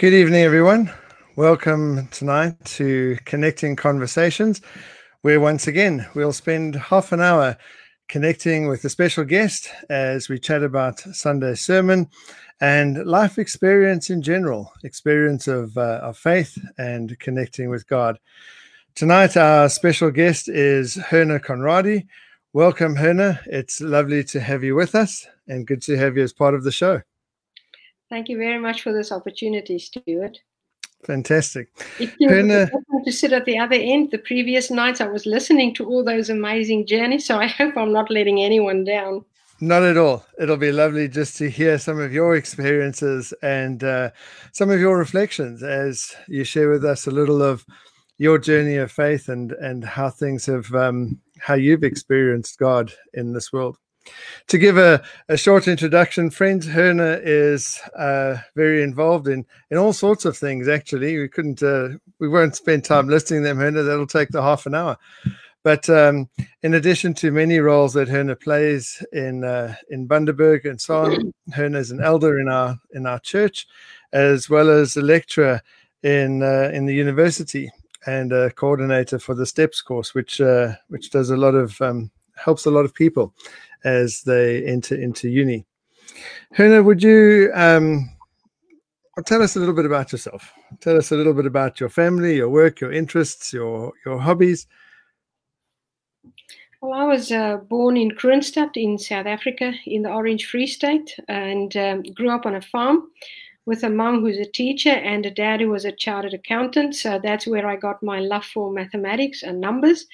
Good evening, everyone. Welcome tonight to Connecting Conversations, where once again we'll spend half an hour connecting with a special guest as we chat about Sunday's sermon and life experience in general, experience of, uh, of faith and connecting with God. Tonight, our special guest is Herna Conradi. Welcome, Herna. It's lovely to have you with us and good to have you as part of the show. Thank you very much for this opportunity, Stuart. Fantastic. It feels to sit at the other end. The previous nights I was listening to all those amazing journeys, so I hope I'm not letting anyone down. Not at all. It'll be lovely just to hear some of your experiences and uh, some of your reflections as you share with us a little of your journey of faith and and how things have um, how you've experienced God in this world. To give a, a short introduction, friends, Herna is uh, very involved in, in all sorts of things. Actually, we couldn't, uh, we won't spend time listing them, Herna. That'll take the half an hour. But um, in addition to many roles that Herna plays in uh, in Bundaberg and so on, Herna is an elder in our in our church, as well as a lecturer in uh, in the university and a coordinator for the Steps course, which uh, which does a lot of um, helps a lot of people as they enter into uni. Herna, would you um, tell us a little bit about yourself? Tell us a little bit about your family, your work, your interests, your your hobbies. Well, I was uh, born in Kroonstad in South Africa, in the Orange Free State, and um, grew up on a farm with a mom who's a teacher and a dad who was a chartered accountant. So that's where I got my love for mathematics and numbers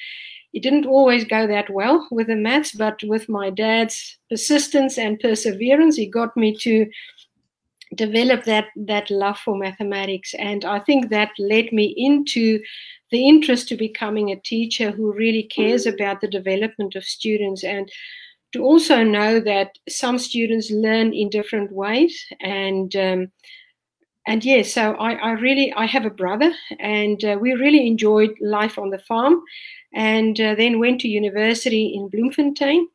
it didn't always go that well with the maths, but with my dad's persistence and perseverance, he got me to develop that that love for mathematics, and I think that led me into the interest to becoming a teacher who really cares about the development of students and to also know that some students learn in different ways. And um, and yeah, so I, I, really I have a brother, and uh, we really enjoyed life on the farm and uh, then went to university in Bloemfontein,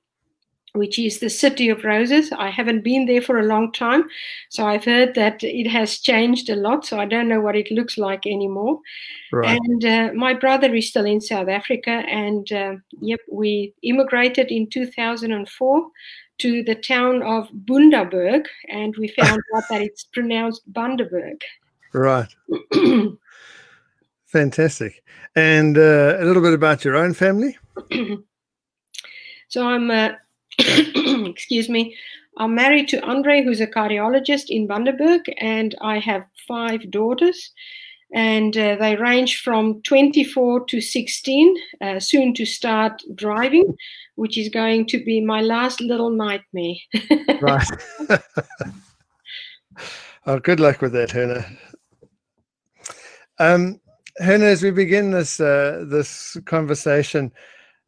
which is the city of roses. I haven't been there for a long time, so I've heard that it has changed a lot. So I don't know what it looks like anymore. Right. And uh, my brother is still in South Africa, and uh, yep, we immigrated in 2004 to the town of Bundaberg, and we found out that it's pronounced Bundaberg. Right. Fantastic. And uh, a little bit about your own family. so I'm, uh, excuse me, I'm married to Andre, who's a cardiologist in Bundaberg, and I have five daughters. And uh, they range from 24 to 16, uh, soon to start driving, which is going to be my last little nightmare. right. oh, good luck with that, Herna. Um, Herna, as we begin this uh, this conversation,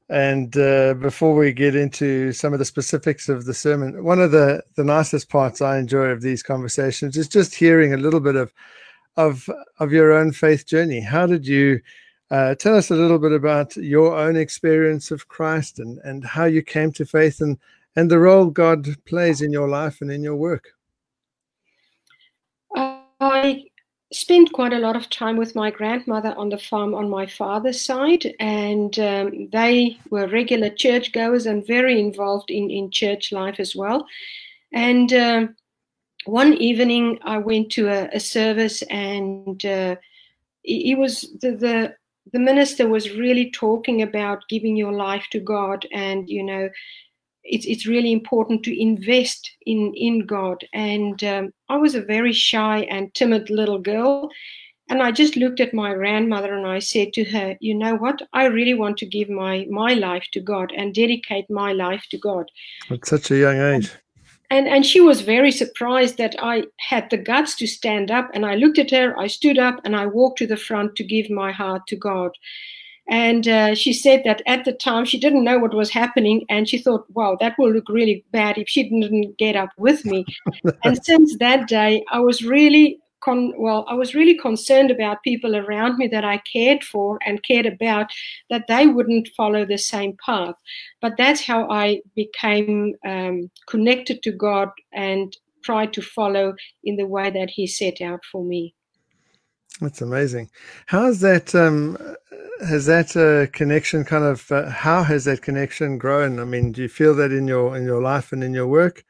and uh, before we get into some of the specifics of the sermon, one of the the nicest parts I enjoy of these conversations is just hearing a little bit of of of your own faith journey. How did you uh, tell us a little bit about your own experience of Christ and and how you came to faith and and the role God plays in your life and in your work? I spent quite a lot of time with my grandmother on the farm on my father's side, and um, they were regular churchgoers and very involved in, in church life as well. And um, one evening, I went to a, a service, and uh, he was the, the the minister was really talking about giving your life to God and you know it's it's really important to invest in in God. And um, I was a very shy and timid little girl, and I just looked at my grandmother and I said to her, "You know what? I really want to give my my life to God and dedicate my life to God." At such a young age. And, and she was very surprised that I had the guts to stand up. And I looked at her, I stood up, and I walked to the front to give my heart to God. And uh, she said that at the time she didn't know what was happening, and she thought, "Wow, that will look really bad if she didn't get up with me." and since that day, I was really Con, well, I was really concerned about people around me that I cared for and cared about that they wouldn't follow the same path. But that's how I became um, connected to God and tried to follow in the way that He set out for me. That's amazing. How has that um, has that uh, connection kind of uh, how has that connection grown? I mean, do you feel that in your in your life and in your work?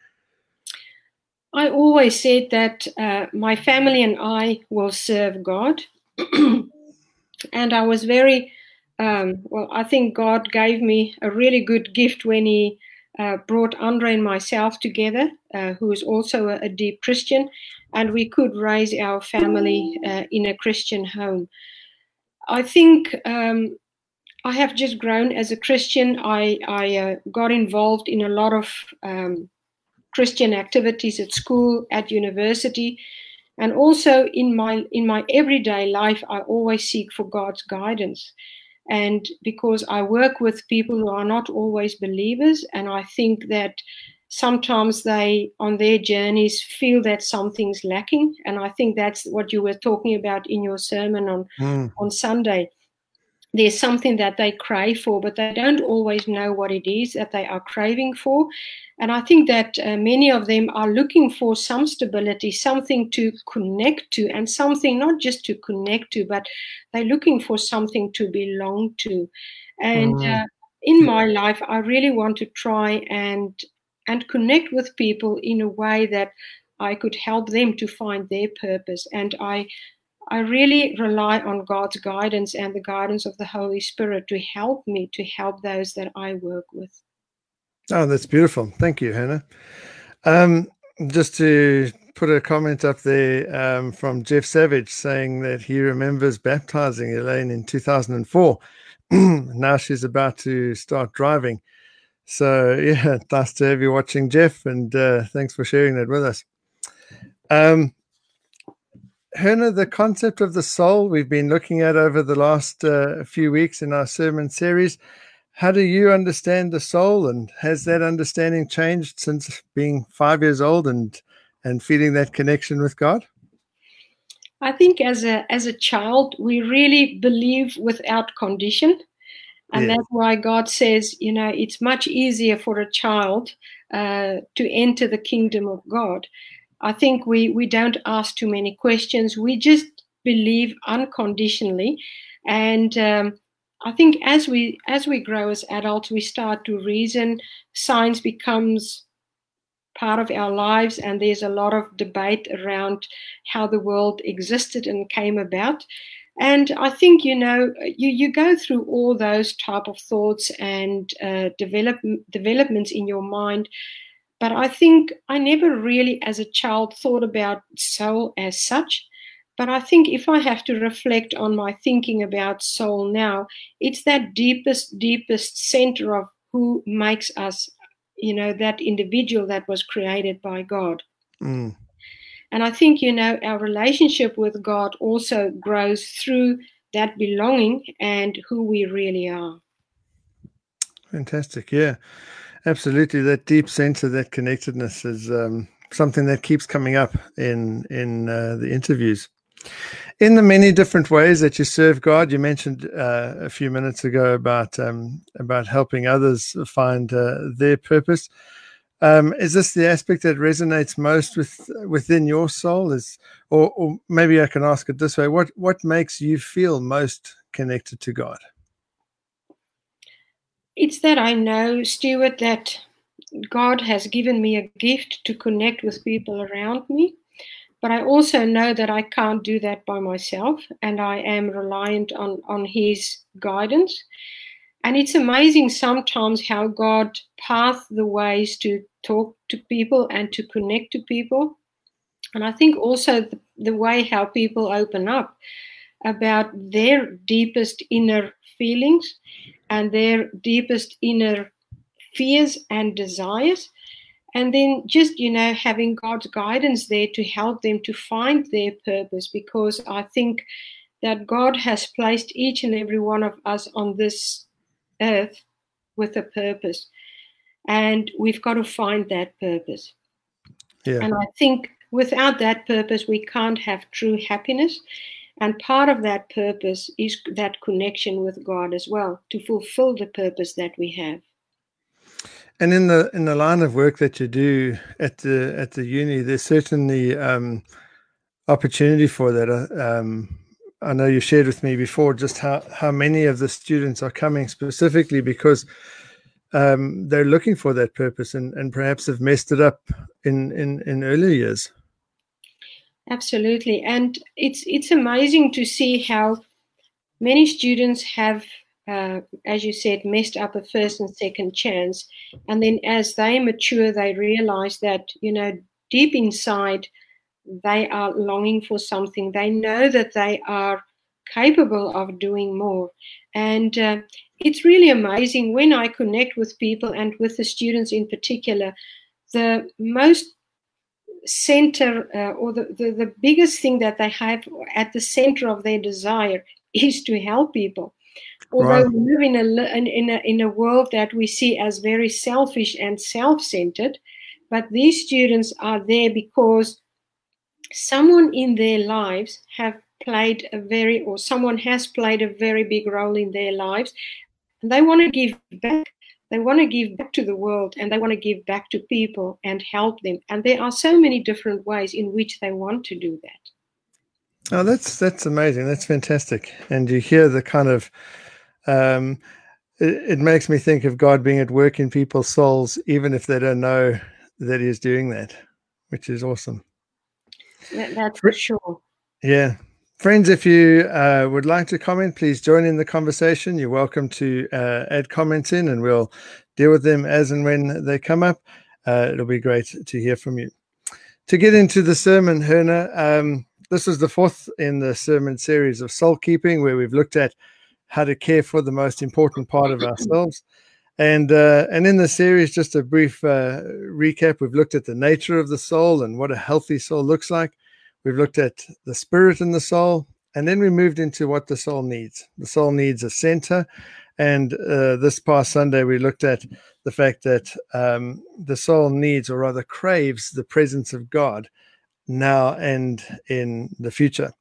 I always said that uh, my family and I will serve God, and I was very um, well. I think God gave me a really good gift when He uh, brought Andre and myself together, uh, who is also a, a, deep Christian, and we could raise our family uh, in a Christian home. I think um, I have just grown as a Christian. I, I uh, got involved in a lot of um, Christian activities at school, at university, and also in my in my everyday life. I always seek for God's guidance. And because I work with people who are not always believers, and I think that sometimes they, on their journeys, feel that something's lacking. And I think that's what you were talking about in your sermon on, mm. on Sunday. There's something that they crave for, but they don't always know what it is that they are craving for. And I think that uh, many of them are looking for some stability, something to connect to, and something not just to connect to, but they're looking for something to belong to. And mm. uh, in my life, I really want to try and and connect with people in a way that I could help them to find their purpose. And I I really rely on God's guidance and the guidance of the Holy Spirit to help me to help those that I work with. Oh, that's beautiful. Thank you, Herna. Um, just to put a comment up there um, from Jeff Savage saying that he remembers baptizing Elaine in 2004. now she's about to start driving. So, yeah, nice to have you watching, Jeff, and uh, thanks for sharing that with us. Um, Herna, the concept of the soul we've been looking at over the last uh, few weeks in our sermon series how do you understand the soul and has that understanding changed since being five years old and and feeling that connection with god? I think as a as a child we really believe without condition. And yeah. that's why god says you know it's much easier for a child uh, to enter the kingdom of god i think we we don't ask too many questions we just believe unconditionally and um, I think as we as we grow as adults, we start to reason. Science becomes part of our lives, and there's a lot of debate around how the world existed and came about. And I think you know you you go through all those type of thoughts and uh, develop developments in your mind. But I think I never really, as a child, thought about soul as such. But I think if I have to reflect on my thinking about soul now, it's that deepest, deepest center of who makes us, you know, that individual that was created by God. Mm. And I think, you know, our relationship with God also grows through that belonging and who we really are. Fantastic. Yeah, absolutely. That deep sense of that connectedness is um, something that keeps coming up in in uh, the interviews. In the many different ways that you serve God, you mentioned uh, a few minutes ago about um, about helping others find uh, their purpose. Um, is this the aspect that resonates most with within your soul? Is or, or maybe I can ask it this way: what what makes you feel most connected to God? It's that I know, Stuart, that God has given me a gift to connect with people around me but I also know that I can't do that by myself, and I am reliant on, on His guidance. And it's amazing sometimes how God paths the ways to talk to people and to connect to people. And I think also the, the way how people open up about their deepest inner feelings and their deepest inner fears and desires. And then just you know having god's guidance there to help them to find their purpose because i think that god has placed each and every one of us on this earth with a purpose. And we've got to find that purpose. Yeah. and i think without that purpose we can't have true happiness and part of that purpose is that connection with god as well to fulfill the purpose that we have and in the in the line of work that you do at the at the uni, there's certainly um, opportunity for that. Uh, um, I know you shared with me before just how, how many of the students are coming specifically because um, they're looking for that purpose and, and perhaps have messed it up in, in, in earlier years. Absolutely. And it's it's amazing to see how many students have uh, as you said, messed up a first and second chance. And then as they mature, they realize that, you know, deep inside, they are longing for something. They know that they are capable of doing more. And uh, it's really amazing when I connect with people and with the students in particular, the most center uh, or the, the, the biggest thing that they have at the center of their desire is to help people. Although right. we live in a, in, a, in a world that we see as very selfish and self centered, but these students are there because someone in their lives have played a very or someone has played a very big role in their lives and they want to give back they want to give back to the world and they want to give back to people and help them. And there are so many different ways in which they want to do that. Oh that's that's amazing. That's fantastic. And you hear the kind of um it, it makes me think of god being at work in people's souls even if they don't know that he's doing that which is awesome. That's for sure. yeah Friends, if you uh, would like to comment, please join in the conversation. You're welcome to uh, add comments in and we'll deal with them as and when they come up. Uh, it'll be great to hear from you. To get into the sermon, Herna, um, this is the fourth in the sermon series of soul keeping, where we've looked at how to care for the most important part of ourselves. And uh, and in the series, just a brief uh, recap, we've looked at the nature of the soul and what a healthy soul looks like. We've looked at the spirit and the soul, and then we moved into what the soul needs. The soul needs a center. And uh, this past Sunday, we looked at the fact that um, the soul needs, or rather craves, the presence of God now and in the future.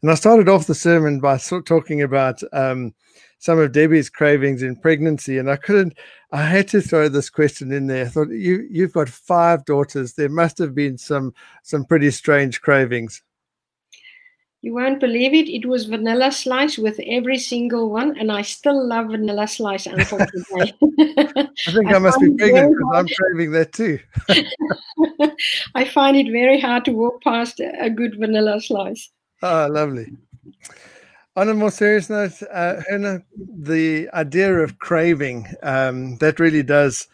And I started off the sermon by talking about um, some of Debbie's cravings in pregnancy, and I couldn't. I had to throw this question in there. I thought you you've got five daughters. There must have been some some pretty strange cravings. You won't believe it. It was vanilla slice with every single one, and I still love vanilla slice until today. I think I, I must be pregnant because I'm craving that too. I find it very hard to walk past a good vanilla slice. Ah, oh, lovely. On a more serious note, uh, Herna, the idea of craving um, that really does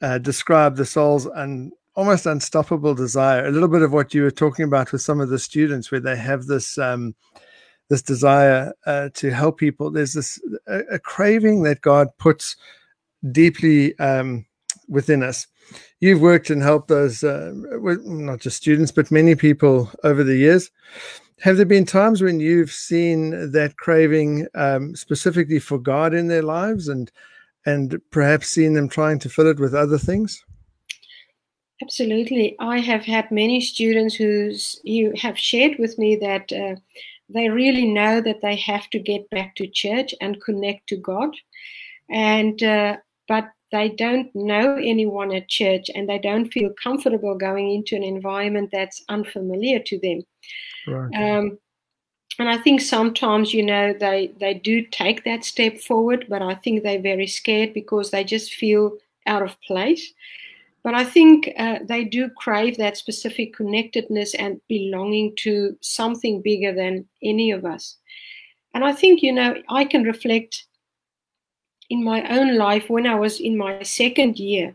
uh, describe the soul's un, almost unstoppable desire. A little bit of what you were talking about with some of the students, where they have this um, this desire uh, to help people. There's this a, a, craving that God puts deeply um, within us. You've worked and helped those, uh, not just students, but many people over the years. Have there been times when you've seen that craving um, specifically for God in their lives, and and perhaps seen them trying to fill it with other things? Absolutely, I have had many students who you have shared with me that uh, they really know that they have to get back to church and connect to God, and uh, but they don't know anyone at church and they don't feel comfortable going into an environment that's unfamiliar to them. Um, and I think sometimes, you know, they, they do take that step forward, but I think they're very scared because they just feel out of place. But I think uh, they do crave that specific connectedness and belonging to something bigger than any of us. And I think, you know, I can reflect in my own life when I was in my second year.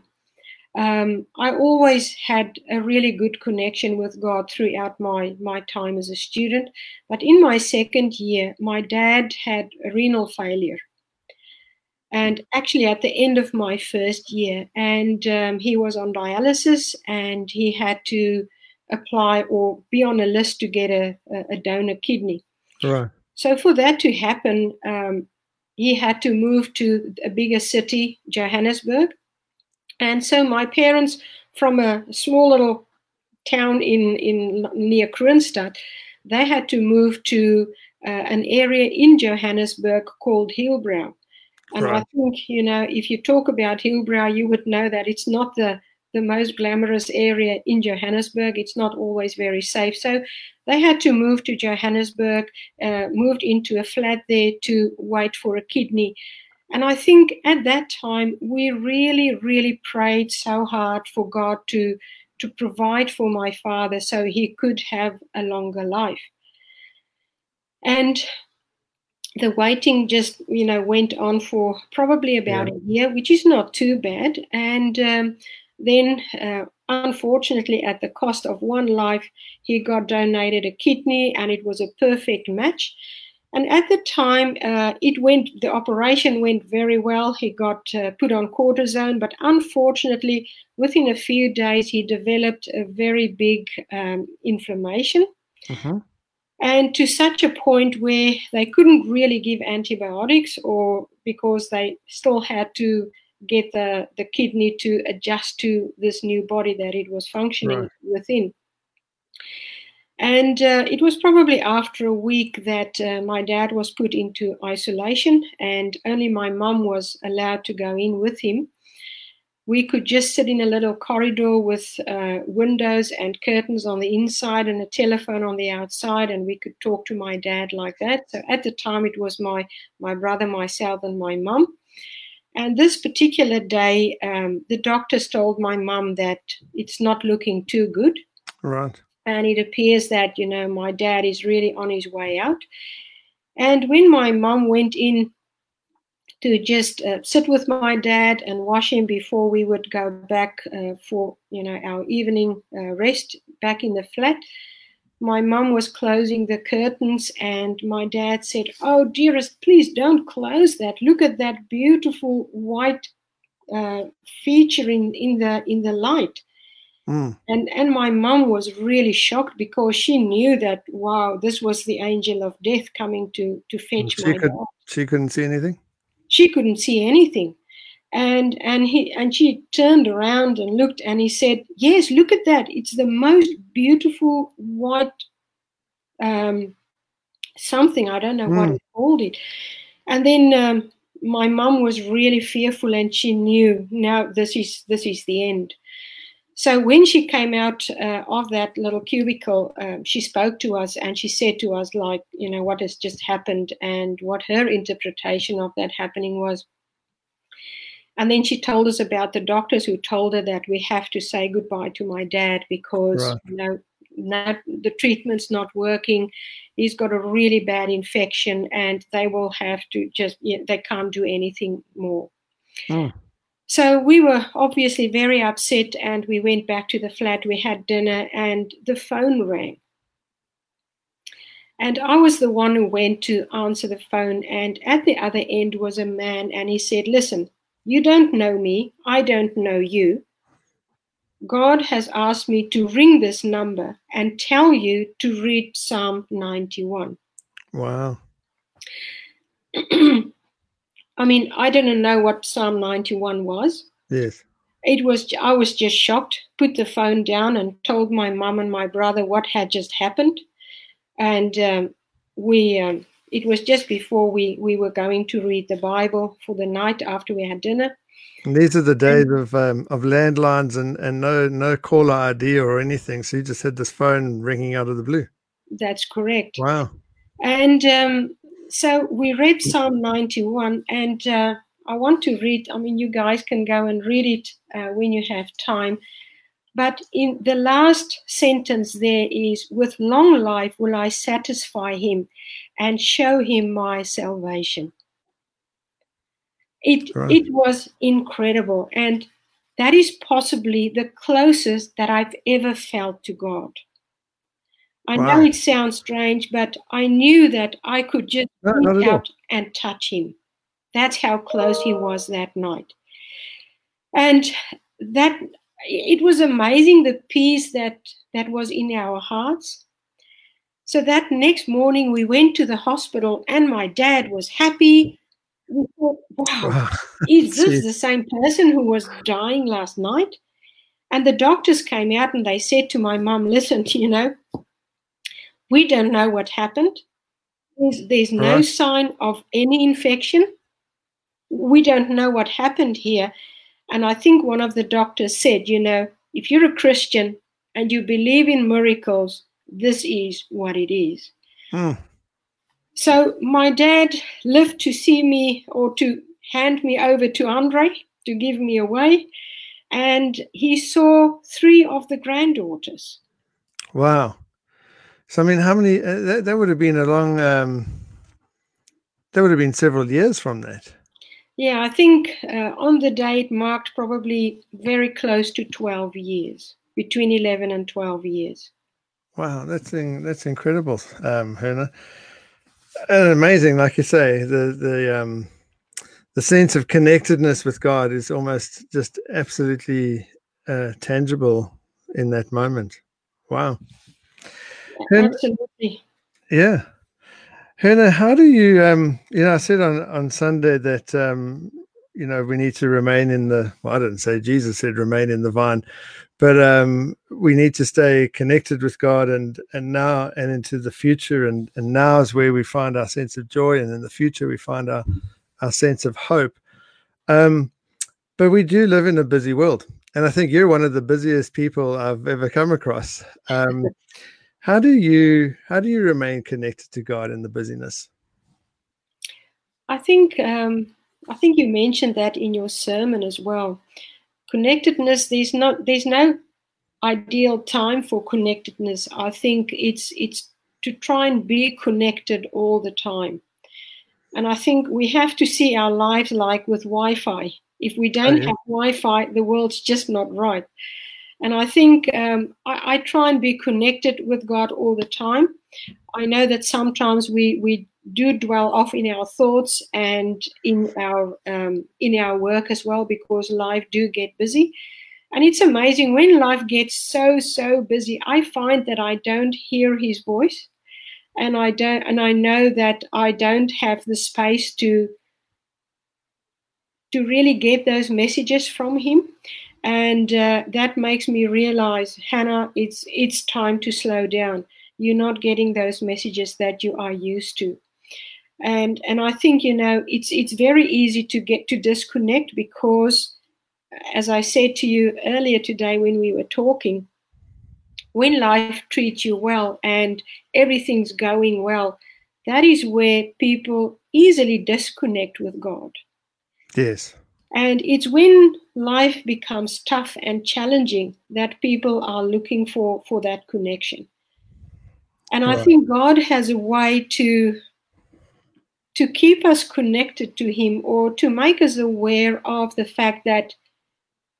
Um, I always had a really good connection with God throughout my, my time as a student. But in my second year, my dad had renal failure. And actually, at the end of my first year, and um, he was on dialysis and he had to apply or be on a list to get a, a donor kidney. Right. So, for that to happen, um, he had to move to a bigger city, Johannesburg. And so my parents, from a small little town in, in near Kroonstad, they had to move to uh, an area in Johannesburg called Hillbrow. And right. I think, you know, if you talk about Hillbrow, you would know that it's not the, the most glamorous area in Johannesburg. It's not always very safe. So they had to move to Johannesburg, uh, moved into a flat there to wait for a kidney. And I think at that time we really, really prayed so hard for God to to provide for my father so he could have a longer life. And the waiting just you know went on for probably about yeah. a year, which is not too bad. And um, then, uh, unfortunately, at the cost of one life, he got donated a kidney, and it was a perfect match. And at the time, uh, it went. The operation went very well. He got uh, put on cortisone, but unfortunately, within a few days, he developed a very big um, inflammation, mm-hmm. and to such a point where they couldn't really give antibiotics, or because they still had to get the, the kidney to adjust to this new body that it was functioning right. within. And uh, it was probably after a week that uh, my dad was put into isolation, and only my mum was allowed to go in with him. We could just sit in a little corridor with uh, windows and curtains on the inside and a telephone on the outside, and we could talk to my dad like that. So at the time, it was my my brother, myself, and my mum. And this particular day, um, the doctors told my mum that it's not looking too good. Right. And it appears that, you know, my dad is really on his way out. And when my mum went in to just uh, sit with my dad and wash him before we would go back uh, for, you know, our evening uh, rest back in the flat, my mum was closing the curtains and my dad said oh dearest please don't close that look at that beautiful white uh, feature in, in the in the light mm. and and my mum was really shocked because she knew that wow this was the angel of death coming to to fetch she my could, dad. she couldn't see anything she couldn't see anything and and he and she turned around and looked and he said yes look at that it's the most beautiful white um, something i don't know mm. what he called it and then um, my mum was really fearful and she knew now this is this is the end so when she came out uh, of that little cubicle um, she spoke to us and she said to us like you know what has just happened and what her interpretation of that happening was and then she told us about the doctors who told her that we have to say goodbye to my dad because right. you know not, the treatment's not working. He's got a really bad infection, and they will have to just you know, they can't do anything more. Mm. So we were obviously very upset, and we went back to the flat. We had dinner, and the phone rang. And I was the one who went to answer the phone. And at the other end was a man, and he said, Listen, you don't know me. I don't know you. God has asked me to ring this number and tell you to read Psalm 91. Wow. I mean, I didn't know what Psalm 91 was. Yes. It was I was just shocked, put the phone down and told my mom and my brother what had just happened. And um, we um, it was just before we, we were going to read the Bible for the night after we had dinner. And these are the days and, of um, of landlines and, and no no caller ID or anything. So you just had this phone ringing out of the blue. That's correct. Wow. And um, so we read Psalm 91, and uh, I want to read. I mean, you guys can go and read it uh, when you have time. But in the last sentence, there is, with long life will I satisfy him and show him my salvation. It, right. it was incredible. And that is possibly the closest that I've ever felt to God. I wow. know it sounds strange, but I knew that I could just no, reach out and touch him. That's how close he was that night. And that it was amazing the peace that that was in our hearts so that next morning we went to the hospital and my dad was happy we thought wow is this the same person who was dying last night and the doctors came out and they said to my mom listen you know we don't know what happened there's, there's no right. sign of any infection we don't know what happened here And I think one of the doctors said, you know, if you're a Christian and you believe in miracles, this is what it is. Hmm. So my dad lived to see me or to hand me over to Andre to give me away. And he saw three of the granddaughters. Wow. So, I mean, how many, uh, that, that would have been a long, um, that would have been several years from that. Yeah, I think uh, on the date marked probably very close to 12 years, between 11 and 12 years. Wow, that's in, that's incredible, um, Herna. And amazing, like you say, the the um, the sense of connectedness with God is almost just absolutely uh, tangible in that moment. Wow. Absolutely. Yeah. Herna, how do you, um, you know, I said on, on Sunday that, um, you know, we need to remain in the, well, I didn't say Jesus said remain in the vine, but um, we need to stay connected with God and, and now and into the future. And, and now is where we find our sense of joy. And in the future, we find our, our sense of hope. Um, but we do live in a busy world. And I think you're one of the busiest people I've ever come across. Um, how do you how do you remain connected to God in the busyness? I think um, I think you mentioned that in your sermon as well. Connectedness. There's not there's no ideal time for connectedness. I think it's it's to try and be connected all the time. And I think we have to see our lives like with Wi Fi. If we don't oh, yeah. have Wi Fi, the world's just not right. And I think um, I, I, try and be connected with God all the time. I know that sometimes we, we do dwell off in our thoughts and in our um, in our work as well because life do get busy. And it's amazing when life gets so so busy. I find that I don't hear His voice, and I don't and I know that I don't have the space to to really get those messages from Him and uh, that makes me realize Herna it's it's time to slow down. You're not getting those messages that you are used to. And and i think you know it's it's very easy to get to disconnect because as i said to you earlier today when we were talking when life treats you well and everything's going well that is where people easily disconnect with god. Yes and it's when life becomes tough and challenging that people are looking for, for that connection. And right. I think God has a way to to keep us connected to him or to make us aware of the fact that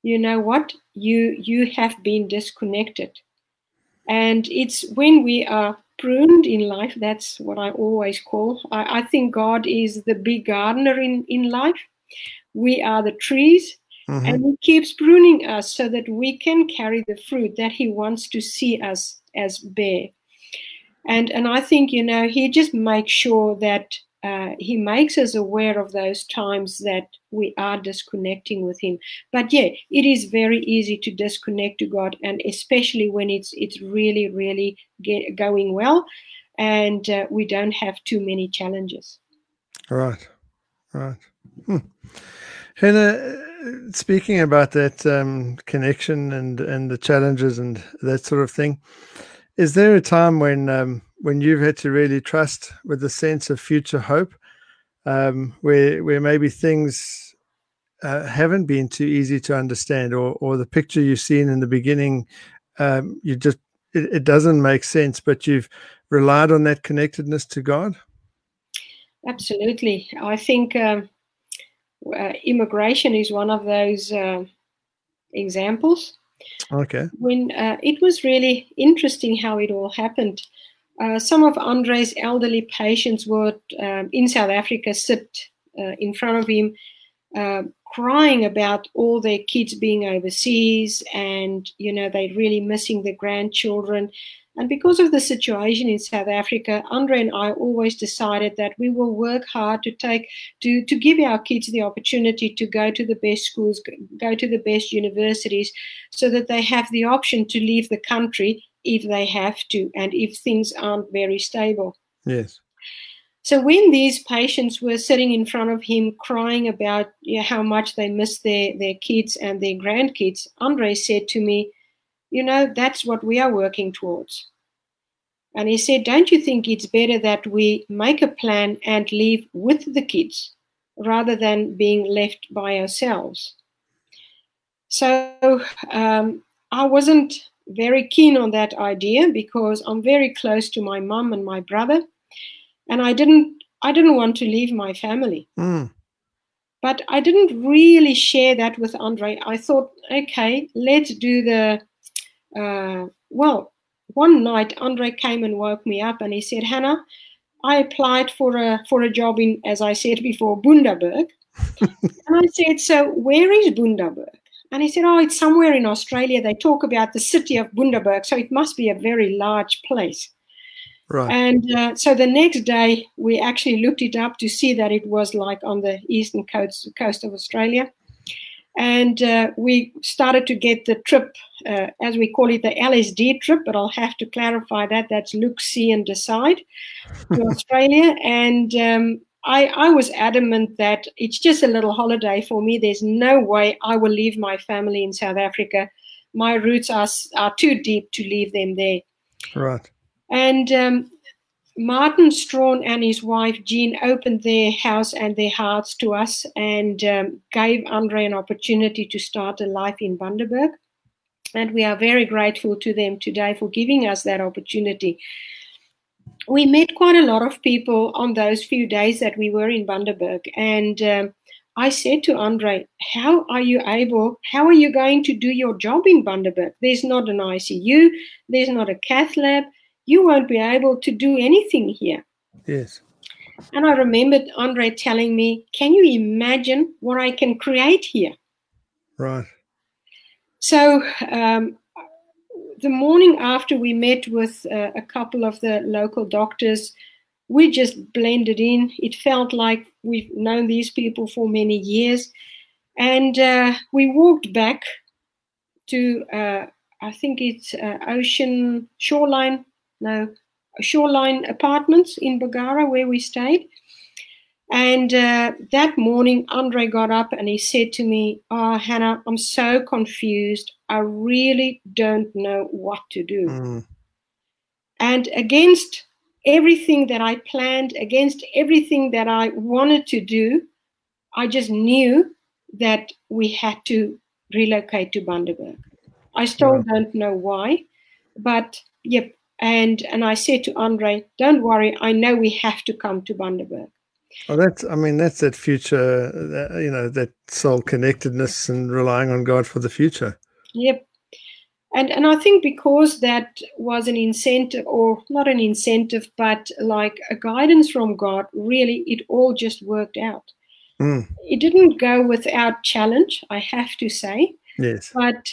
you know what you you have been disconnected and it's when we are pruned in life that's what i always call i, I think god is the big gardener in in life we are the trees, mm-hmm. and He keeps pruning us so that we can carry the fruit that He wants to see us as bear. And and I think you know He just makes sure that uh, He makes us aware of those times that we are disconnecting with Him. But yeah, it is very easy to disconnect to God, and especially when it's it's really really get, going well, and uh, we don't have too many challenges. Right, right. Hmm. Herna, speaking about that um, connection and and the challenges and that sort of thing, is there a time when um, when you've had to really trust with a sense of future hope, um, where where maybe things uh, haven't been too easy to understand, or or the picture you've seen in the beginning, um, you just it, it doesn't make sense, but you've relied on that connectedness to God. Absolutely, I think. Um, uh, immigration is one of those uh, examples. Okay. When uh, it was really interesting how it all happened. Uh, some of Andre's elderly patients would um, in South Africa sit uh, in front of him, uh, crying about all their kids being overseas, and you know they're really missing their grandchildren. And because of the situation in South Africa, Andre and I always decided that we will work hard to take to, to give our kids the opportunity to go to the best schools, go to the best universities, so that they have the option to leave the country if they have to and if things aren't very stable. Yes. So when these patients were sitting in front of him crying about you know, how much they miss their, their kids and their grandkids, Andre said to me, You know, that's what we are working towards. And he said, Don't you think it's better that we make a plan and leave with the kids rather than being left by ourselves? So um, I wasn't very keen on that idea because I'm very close to my mum and my brother and I didn't I didn't want to leave my family. Mm. But I didn't really share that with Andre. I thought, okay, let's do the. Uh, well, one night Andre came and woke me up, and he said, Herna, I applied for a for a job in, as I said before, Bundaberg. and I said, so where is Bundaberg? And he said, oh, it's somewhere in Australia. They talk about the city of Bundaberg, so it must be a very large place. Right. And uh, so the next day, we actually looked it up to see that it was like on the eastern coast, coast of Australia. And uh, we started to get the trip, uh, as we call it, the LSD trip, but I'll have to clarify that. That's look, see, and decide to Australia. And um, I, I was adamant that it's just a little holiday for me. There's no way I will leave my family in South Africa. My roots are, are too deep to leave them there. Right. And um, Martin Strawn and his wife Jean opened their house and their hearts to us and um, gave Andre an opportunity to start a life in Bundaberg. And we are very grateful to them today for giving us that opportunity. We met quite a lot of people on those few days that we were in Bundaberg. And um, I said to Andre, How are you able, how are you going to do your job in Bundaberg? There's not an ICU, there's not a cath lab, you won't be able to do anything here. Yes. And I remembered Andre telling me, Can you imagine what I can create here? Right. So um, the morning after we met with uh, a couple of the local doctors, we just blended in. It felt like we've known these people for many years. And uh, we walked back to, uh, I think it's uh, Ocean Shoreline no shoreline apartments in Bargara where we stayed. And uh, that morning, Andre got up and he said to me, Oh, Herna, I'm so confused. I really don't know what to do. Mm. And against everything that I planned, against everything that I wanted to do, I just knew that we had to relocate to Bundaberg. I still Yeah. don't know why, but yep, and and I said to Andre, "Don't worry, I know we have to come to Bundaberg." Well, that's, I mean, that's that future, uh, you know, that soul connectedness and relying on God for the future. Yep. And and I think because that was an incentive, or not an incentive, but like a guidance from God, really, it all just worked out. Mm. It didn't go without challenge, I have to say, Yes. but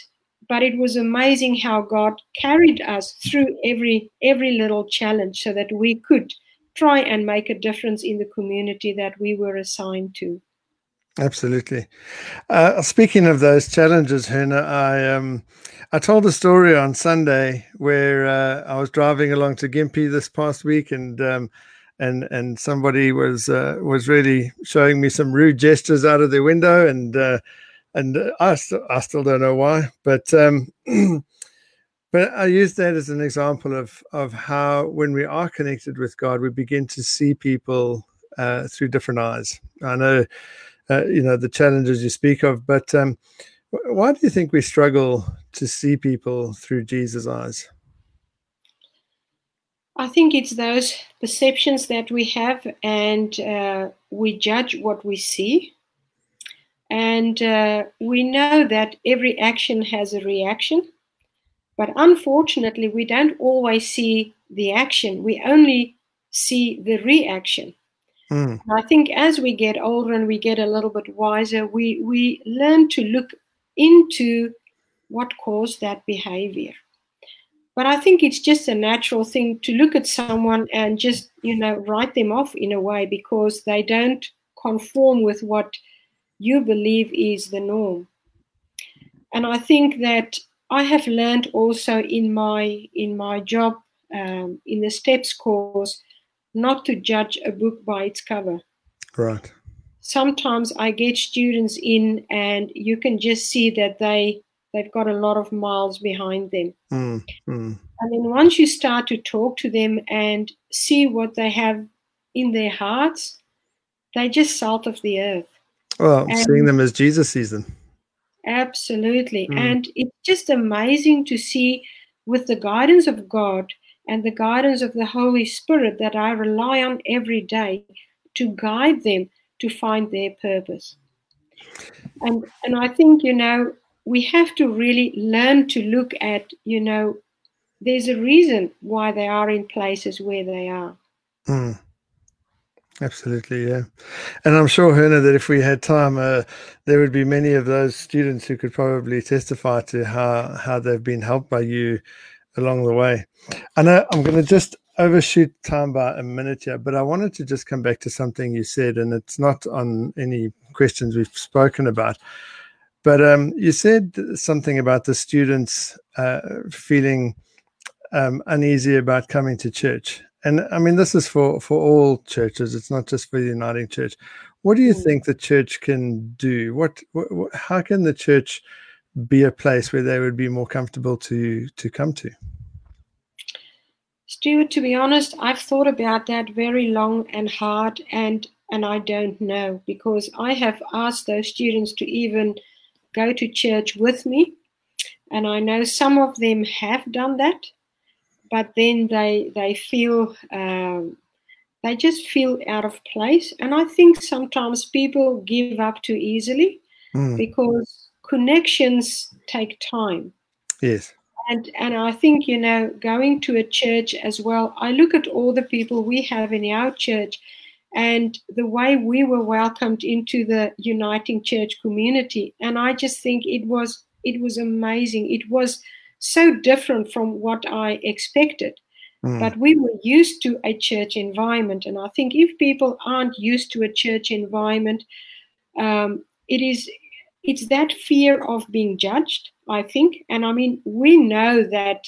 but it was amazing how God carried us through every every little challenge so that we could try and make a difference in the community that we were assigned to. Absolutely. Uh, speaking of those challenges, Herna, I um, I told a story on Sunday where uh, I was driving along to Gympie this past week, and um, and and somebody was uh, was really showing me some rude gestures out of their window, and uh, and I still I still don't know why, but um, but I use that as an example of of how when we are connected with God, we begin to see people uh, through different eyes. I know uh, you know the challenges you speak of but um, why do you think we struggle to see people through jesus eyes I think it's those perceptions that we have, and uh, we judge what we see. And uh, we know that every action has a reaction, but unfortunately, we don't always see the action, we only see the reaction. Mm, I think as we get older and we get a little bit wiser, we, we learn to look into what caused that behavior. But I think it's just a natural thing to look at someone and just, you know, write them off in a way because they don't conform with what you believe is the norm. And I think that I have learned also in my in my job um, in the STEPS course not to judge a book by its cover. Right. Sometimes I get students in, and you can just see that they they've got a lot of miles behind them. Mm, mm. And then once you start to talk to them and see what they have in their hearts, they just salt of the earth. Well, And- seeing them as Jesus sees them. Absolutely. Mm. And it's just amazing to see with the guidance of God and the guidance of the Holy Spirit that I rely on every day to guide them to find their purpose. And and I think, you know, we have to really learn to look at, you know, there's a reason why they are in places where they are. Mm. Absolutely, yeah. And I'm sure, Herna, that if we had time, uh, there would be many of those students who could probably testify to how, how they've been helped by you along the way. I I'm going to just overshoot time by a minute here, but I wanted to just come back to something you said, and it's not on any questions we've spoken about. But um, you said something about the students uh, feeling um, uneasy about coming to church. And I mean, this is for, for all churches. It's not just for the Uniting Church. What do you Mm. think the church can do? What, what, what how can the church be a place where they would be more comfortable to to come to? Stuart, to be honest, I've thought about that very long and hard, and and I don't know because I have asked those students to even go to church with me, and I know some of them have done that, but then they they feel um, they just feel out of place, and I think sometimes people give up too easily Mm, because connections take time yes. and and I think you know going to a church as well. I look at all the people we have in our church, and the way we were welcomed into the Uniting Church community, and I just think it was it was amazing. It was so different from what I expected. Mm, But we were used to a church environment, and I think if people aren't used to a church environment, um, it is it's that fear of being judged. I think, and I mean, we know that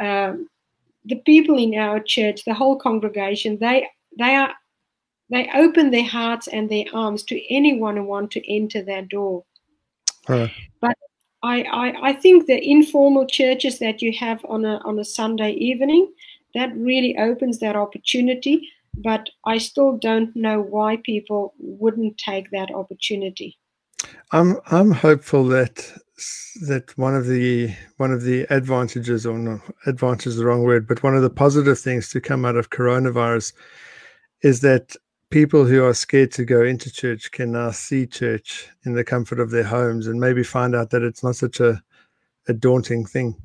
um, the people in our church, the whole congregation, they they are they open their hearts and their arms to anyone who want to enter their door. right. I, I, I think the informal churches that you have on a on a Sunday evening, that really opens that opportunity. But I still don't know why people wouldn't take that opportunity. I'm I'm hopeful that that one of the one of the advantages, or no, advantage is the wrong word, but one of the positive things to come out of coronavirus is that people who are scared to go into church can now see church in the comfort of their homes and maybe find out that it's not such a a daunting thing.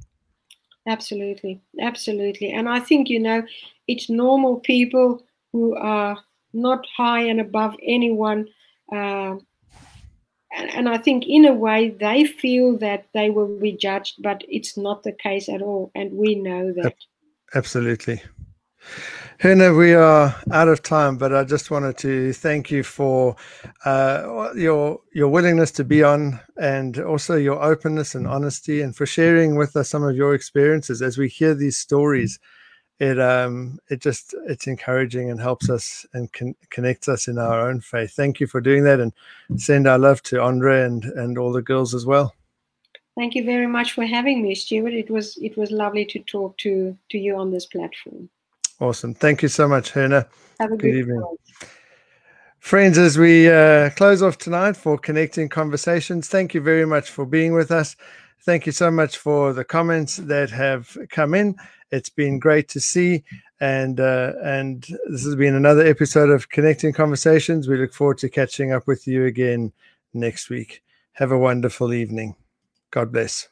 Absolutely, absolutely. And I think, you know, it's normal people who are not high and above anyone. Um, and, and I think, in a way, they feel that they will be judged, but it's not the case at all. And we know that. Absolutely. Herna, we are out of time, but I just wanted to thank you for uh, your your willingness to be on, and also your openness and honesty, and for sharing with us some of your experiences. As we hear these stories, it um it just it's encouraging and helps us and con- connects us in our own faith. Thank you for doing that, and send our love to Andre and and all the girls as well. Thank you very much for having me, Stuart. It was it was lovely to talk to to you on this platform. Awesome. Thank you so much, Herna. Have a Good good, evening. Friends, as we uh, close off tonight for Connecting Conversations, thank you very much for being with us. Thank you so much for the comments that have come in. It's been great to see, and uh, and this has been another episode of Connecting Conversations. We look forward to catching up with you again next week. Have a wonderful evening. God bless.